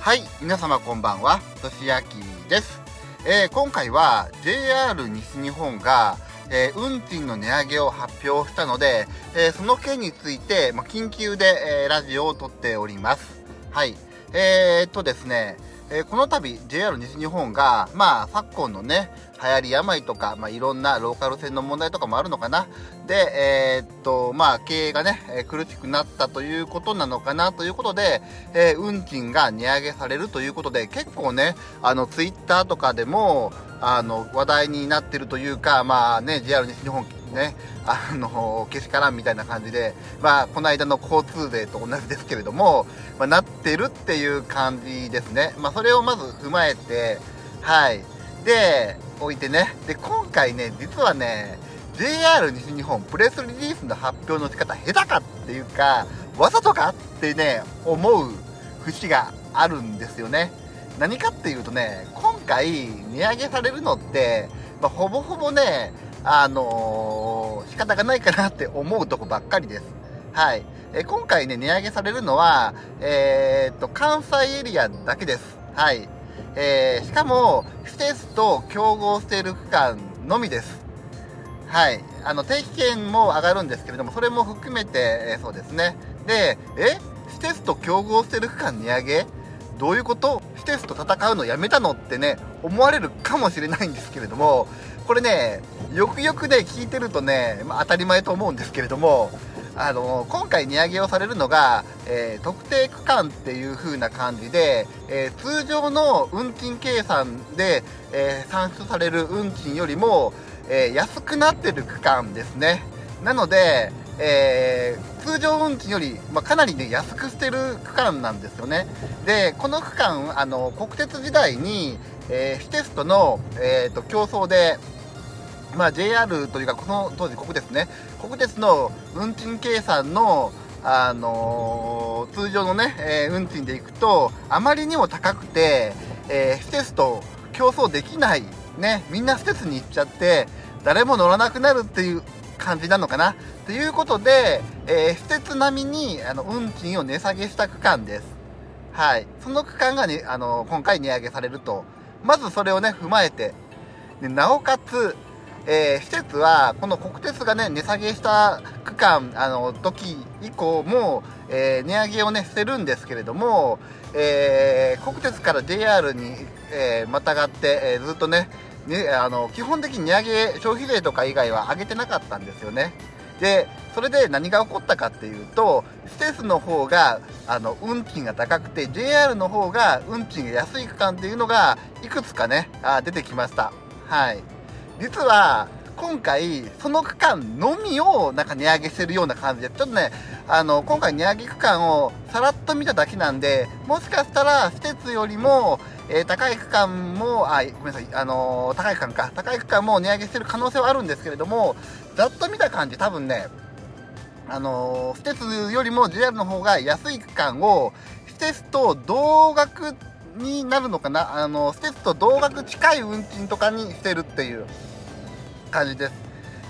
はい、皆様こんばんは、としあきです。えー今回は JR 西日本が、えー運賃の値上げを発表したので、えーその件について、ま、緊急で、えーラジオを撮っております。はい。えー、っとですね、えーこの度 JR 西日本が、まあ、昨今のね、流行り病とか、まあ、いろんなローカル線の問題とかもあるのかな。で、えーっと、まあ、経営がね、え苦しくなったということなのかなということで、えー運賃が値上げされるということで、結構ね、あの、ツイッターとかでも、あの、話題になってるというか、まあね、JR 西日本ね、あの、けしからんみたいな感じで、まあ、この間の交通税と同じですけれども、まあ、なってるっていう感じですね。まあ、それをまず踏まえて、はい。で、置いてね。で、今回ね、実はね、JR 西日本プレスリリースの発表の仕方下手かっていうか、わざとかってね、思う節があるんですよね。何かっていうとね、今回値上げされるのって、まあ、ほぼほぼね、あのー仕方がないかなって思うとこばっかりです。はい。え今回ね、値上げされるのは、えーっと、関西エリアだけです。はい。えーしかも、施設と競合している区間のみです。はい。あの、定期券も上がるんですけれども、それも含めて、えそうですね。で、え施設と競合している区間値上げどういうこと？施設と戦うのやめたの？ってね、思われるかもしれないんですけれども、これね、よくよくね、聞いてるとね、まあ、当たり前と思うんですけれども、あの今回値上げをされるのが、えー特定区間っていう風な感じで、えー通常の運賃計算で、えー算出される運賃よりも、え安くなってる区間ですね。なので、えー通常運賃より、まあ、かなりね、安くしてる区間なんですよね。で、この区間、あの、国鉄時代に、えー、私鉄との、えーと競争で、まあ、JR というか、この当時国鉄ね、国鉄の運賃計算の、あのー通常のね、えー運賃でいくと、あまりにも高くて、えー、施設と競争できない、ね、みんな施設に行っちゃって、誰も乗らなくなるっていう感じなのかな。ということで、えー施設並みにあの運賃を値下げした区間です。はい。その区間がね、あの今回値上げされると。まずそれをね、踏まえて、でなおかつ、えー施設は、この国鉄がね、値下げした区間、あの、時以降も、えー値上げをね、してるんですけれども、えー国鉄から JR に、えーまたがって、えーずっとね、ね、あの、基本的に値上げ、消費税とか以外は上げてなかったんですよね。で、それで何が起こったかっていうと、施設の方が、あの、運賃が高くて、JR の方が運賃が安い区間っていうのが、いくつかね、あ出てきました。はい。実は、今回、その区間のみをなんか値上げしてるような感じで、ちょっとね、あの、今回値上げ区間をさらっと見ただけなんで、もしかしたら、施設よりも、え高い区間も、あ、ごめんなさい、あのー高い区間か、高い区間も値上げしてる可能性はあるんですけれども、ざっと見た感じ、多分ね、あのー、施設よりも JR の方が安い区間を、施設と同額になるのかな、あのー、施設と同額近い運賃とかにしてるっていう感じです。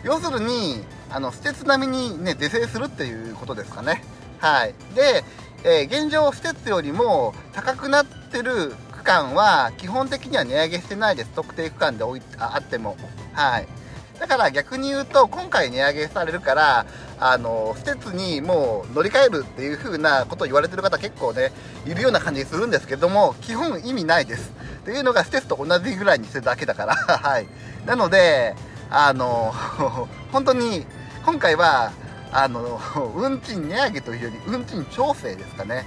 要するに、あの、施設並みにね、是正するっていうことですかね。はい。で、えー現状、施設よりも高くなってる区間は、基本的には値上げしてないです。特定区間で置いああっても。はい。だから逆に言うと、今回値上げされるから、あの、施設にもう乗り換えるっていう風なことを言われてる方結構ね、いるような感じするんですけども、基本意味ないです。っていうのが施設と同じぐらいにしてるだけだから、はい。なので、あの、本当に、今回は、あの、運賃値上げというより、運賃調整ですかね。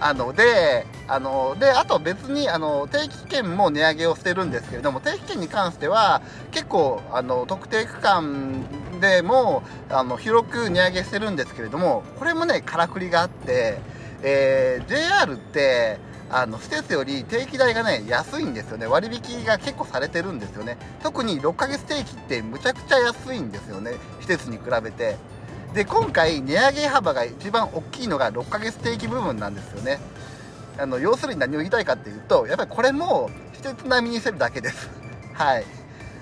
あの、で、あの、で、あと別に、あの、定期券も値上げをしてるんですけれども、定期券に関しては、結構、あの、特定区間でも、あの、広く値上げしてるんですけれども、これもね、からくりがあって、えー JR って、あの、施設より定期代がね、安いんですよね。割引が結構されてるんですよね。特に6ヶ月定期ってむちゃくちゃ安いんですよね。施設に比べて。で、今回値上げ幅が一番大きいのが6ヶ月定期部分なんですよね。あの、要するに何を言いたいかっていうと、やっぱりこれも施設並みにしてるだけです。はい。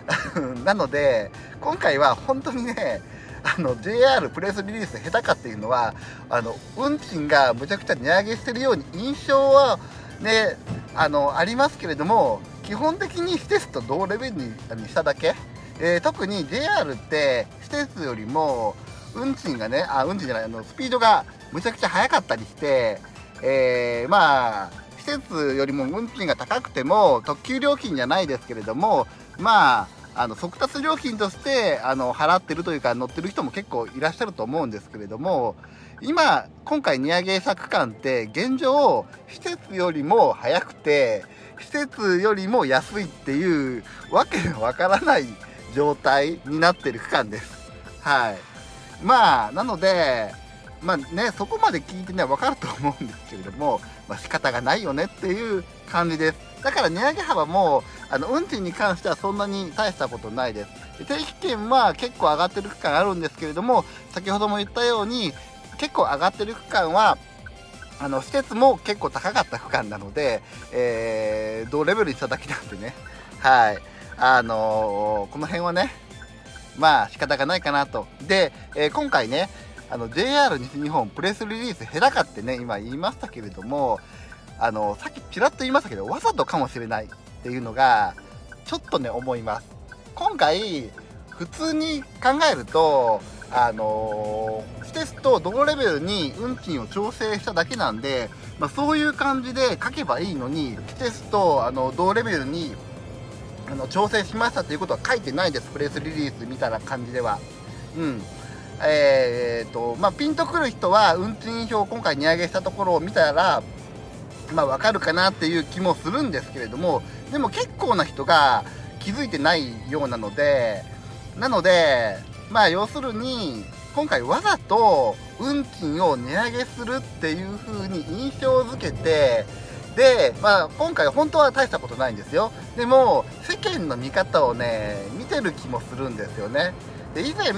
なので、今回は本当にね、あの JR プレスリリース下手かっていうのはあの運賃がむちゃくちゃ値上げしてるように印象はであのありますけれども基本的に施設と同レベルにしただけ、えー、特に JR って施設よりも運賃がねあ運賃じゃないあのスピードがむちゃくちゃ速かったりして、えー、まあ施設よりも運賃が高くても特急料金じゃないですけれどもまああの速達料金としてあの払ってるというか乗ってる人も結構いらっしゃると思うんですけれども今今回値上げした区間って現状施設よりも早くて施設よりも安いっていうわけのわからない状態になってる区間です。はい。まあ、なので、まあね、そこまで聞いてね、わかると思うんですけれども、まあ仕方がないよねっていう感じです。だから値上げ幅も、あの、運賃に関してはそんなに大したことないです。定期券は結構上がってる区間あるんですけれども、先ほども言ったように、結構上がってる区間は、あの、施設も結構高かった区間なので、えー、同レベルにしただけなんでね。はい。あのー、この辺はね、まあ仕方がないかなと。で、えー、今回ね、あの JR 西日本プレスリリース減らかってね、今言いましたけれども、あの、さっきちらっと言いましたけど、わざとかもしれないっていうのが、ちょっとね、思います。今回、普通に考えると、あのー、施設と同レベルに運賃を調整しただけなんで、まあ、そういう感じで書けばいいのに、施設とあの同レベルにあの調整しましたということは書いてないです、プレスリリース見たら感じでは。うん。えー、っと、まあ、ピンとくる人は運賃表を今回値上げしたところを見たら、まあ、わかるかなっていう気もするんですけれども、でも結構な人が気づいてないようなので、なので、まあ、要するに、今回わざと運賃を値上げするっていう風に印象づけて、で、まあ、今回本当は大したことないんですよ。でも、世間の見方をね、見てる気もするんですよね。で、以前、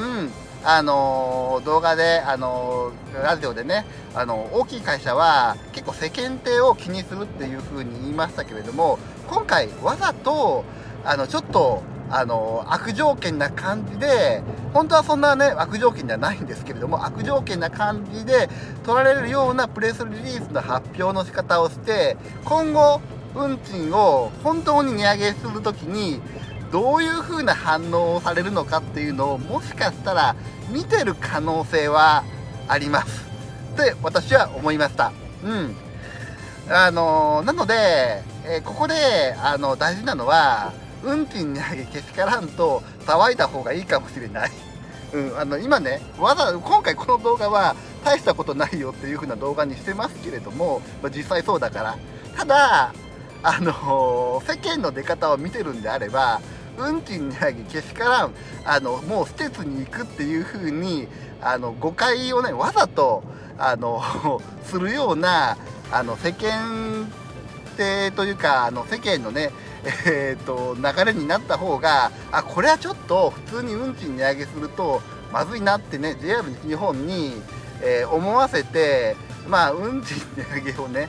あの動画で、あのラジオでね、あの大きい会社は結構世間体を気にするっていう風に言いましたけれども、今回わざと、あの、ちょっと、あの悪条件な感じで、本当はそんなね、悪条件ではないんですけれども、悪条件な感じで取られるようなプレスリリースの発表の仕方をして、今後、運賃を本当に値上げするときに、どういう風な反応をされるのかっていうのを、もしかしたら見てる可能性はあります。って私は思いました。うん。あのなので、え、ここで、あの、大事なのは、運賃値上げけしからんと騒いだ方がいいかもしれない。うん、あの、今ね、わざ、今回この動画は大したことないよっていう風な動画にしてますけれども、まあ、実際そうだから。ただ、あのー、世間の出方を見てるんであれば、運賃値上げけしからん、あの、もう施設に行くっていう風に、あの、誤解をね、わざと、あの、するような、あの、世間体というか、あの、世間のね、えーと、流れになった方があこれはちょっと普通に運賃値上げするとまずいなってね JR 西日本に、えー、思わせてまあ運賃値上げをね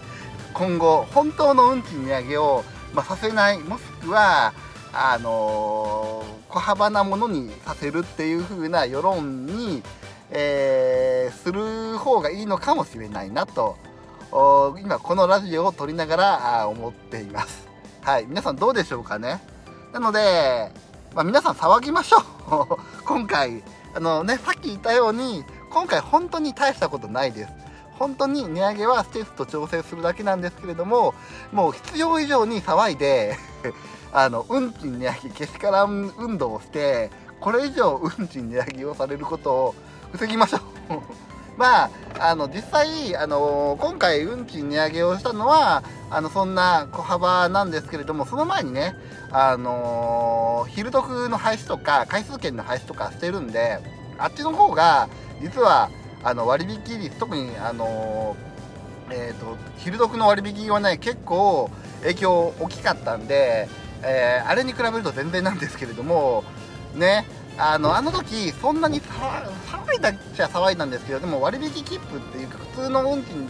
今後本当の運賃値上げを、まあ、させないもしくはあのー、小幅なものにさせるっていう風な世論に、えー、する方がいいのかもしれないなと今このラジオを撮りながら思っています。はい、皆さんどうでしょうかね？なので、まあ、皆さん騒ぎましょう。今回、あのね、さっき言ったように、今回本当に大したことないです。本当に値上げはステースと調整するだけなんですけれども、もう必要以上に騒いで あの、運賃値上げけしからん運動をして、これ以上運賃値上げをされることを防ぎましょうまあ、あの、実際、あの、今回運賃値上げをしたのは、あの、そんな小幅なんですけれども、その前にね、あの、昼得の廃止とか、回数券の廃止とかしてるんで、あっちの方が、実は、あの、割引率、特に、あの、えっ、ー、と、昼得の割引はね、結構影響大きかったんで、えー、あれに比べると全然なんですけれども、ね、あのあの時そんなに騒いだっちゃ騒いだんですけどでも割引切符っていうか普通の運賃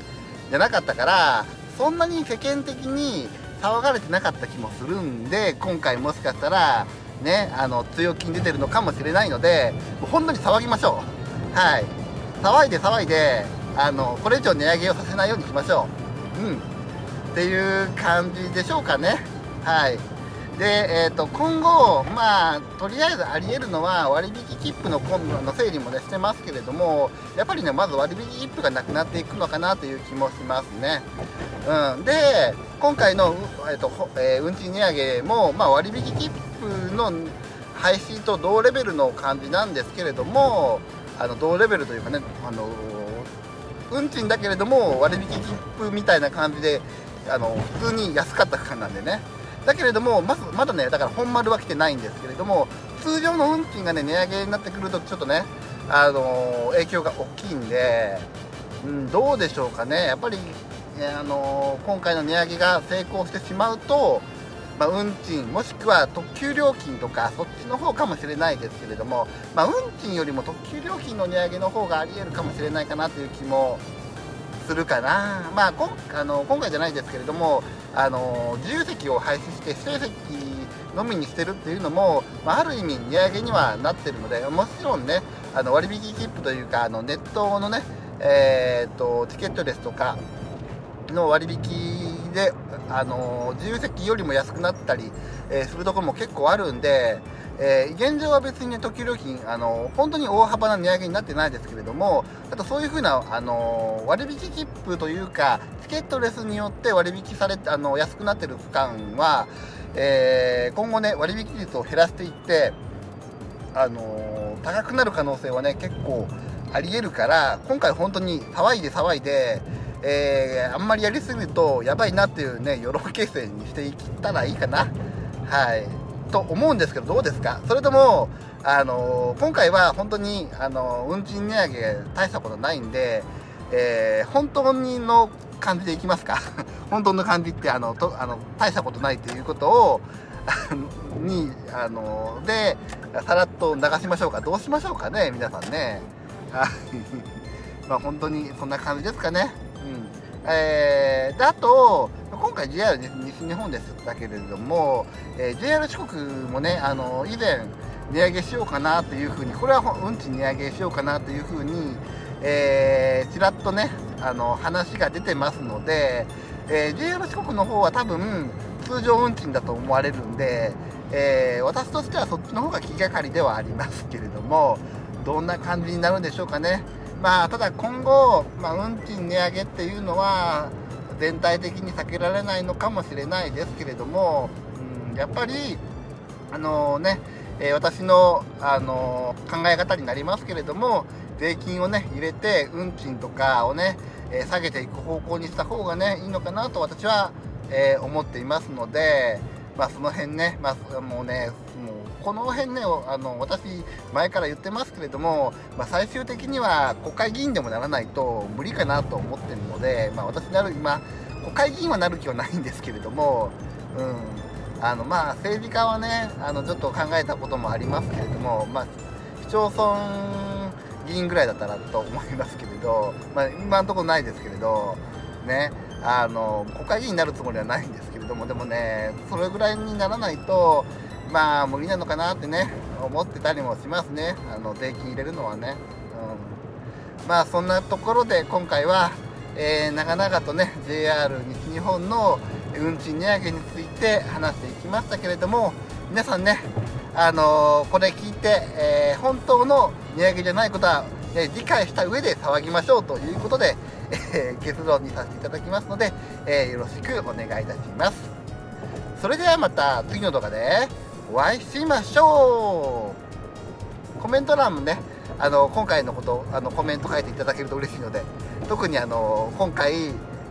じゃなかったからそんなに世間的に騒がれてなかった気もするんで今回もしかしたらねあの強気に出てるのかもしれないので本当に騒ぎましょう。はい。騒いで騒いであのこれ以上値上げをさせないようにしましょう。うん。っていう感じでしょうかね。はい。で、えーと、今後、まあ、とりあえずありえるのは割引切符の今度の整理も、ね、してますけれどもやっぱりねまず割引切符がなくなっていくのかなという気もしますね、うん、で今回の、えーとえー、運賃値上げも、まあ、割引切符の廃止と同レベルの感じなんですけれどもあの同レベルというかねあの運賃だけれども割引切符みたいな感じであの普通に安かった区間なんでね。だけれどもまずまだねだから本丸は来てないんですけれども通常の運賃がね値上げになってくるとちょっとねあの影響が大きいんで、うん、どうでしょうかね。やっぱり、あの今回の値上げが成功してしまうとまあ、運賃もしくは特急料金とかそっちの方かもしれないですけれども、まあ、運賃よりも特急料金の値上げの方がありえるかもしれないかなという気もするかな、まあ、こあの今回じゃないですけれどもあの自由席を廃止して指定席のみにしてるっていうのも、まあ、ある意味値上げにはなってるのでもちろんねあの割引切符というかあのネットのね、えーと、チケットですとかの割引であの自由席よりも安くなったり、えー、するところも結構あるんで、えー、現状は別にね、特急料金、あの本当に大幅な値上げになってないですけれども、あとそういう風な、あの割引切符というか、チケットレスによって割引されて、あの安くなってる区間は、えー、今後ね、割引率を減らしていって、あの高くなる可能性はね、結構ありえるから、今回本当に騒いで騒いで、えー、あんまりやりすぎるとやばいなっていうね世論形成にしていったらいいかな。はい。と思うんですけどどうですか？それともあの、今回は本当にあの、運賃値上げ大したことないんで、えー、本当にの感じでいきますか？本当の感じってあのとあの大したことないっていうことを にあのでさらっと流しましょうか？どうしましょうかね？皆さんね。はい。まあ本当にそんな感じですかね。うん。えー、であと今回 JR 西日本でしたけれども、えー、JR 四国もねあの以前値上げしようかなというふうにこれは運賃値上げしようかなというふうに、えー、ちらっとねあの話が出てますので、えー、JR 四国の方は多分通常運賃だと思われるんで、えー、私としてはそっちの方が気がかりではありますけれどもどんな感じになるんでしょうかね。まあ、ただ今後、まあ、運賃値上げっていうのは全体的に避けられないのかもしれないですけれども、うん、やっぱりあのね、え、私の、あの考え方になりますけれども税金をね入れて運賃とかをね、え、下げていく方向にした方がねいいのかなと私は、え、思っていますので、まあ、その辺ね、まあ、もうねもうこの辺ねあの私前から言ってますけれども、まあ、最終的には国会議員でもならないと無理かなと思ってるので、まあ、私なる今国会議員はなる気はないんですけれども、うん、あのまあ政治家はねあのちょっと考えたこともありますけれども、まあ、市町村議員ぐらいだったらと思いますけれど、まあ、今のところないですけれどね。あの国会議員になるつもりはないんですけれどもでもねそれぐらいにならないとまあ無理なのかなってね思ってたりもしますね。あの税金入れるのはね、うん、まあそんなところで今回は、えー、長々とね JR 西日本の運賃値上げについて話していきましたけれども皆さんねあのー、これ聞いて、えー、本当の値上げじゃないことは、え理解した上で騒ぎましょうということで、え結論にさせていただきますので、えよろしくお願いいたします。それではまた次の動画で。お会いしましょう。コメント欄もねあの今回のことあのコメント書いていただけると嬉しいので特にあの今回、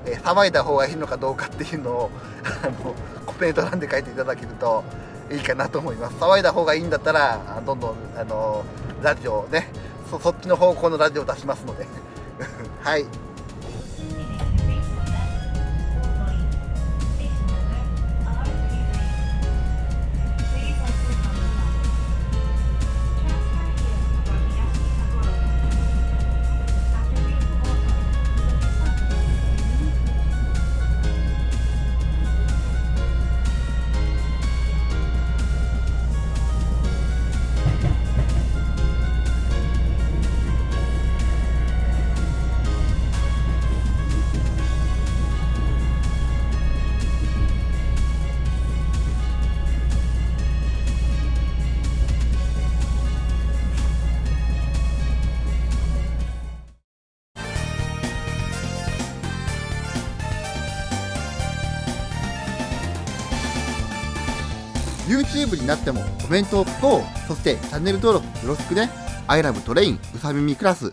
え、騒いだ方がいいのかどうかっていうのを あのコメント欄で書いていただけるといいかなと思います。騒いだ方がいいんだったらどんどんあのラジオねそそっちの方向のラジオを出しますので。はい。YouTube になってもコメントを書こう。そしてチャンネル登録よろしくね。I love トレインうさみみクラス。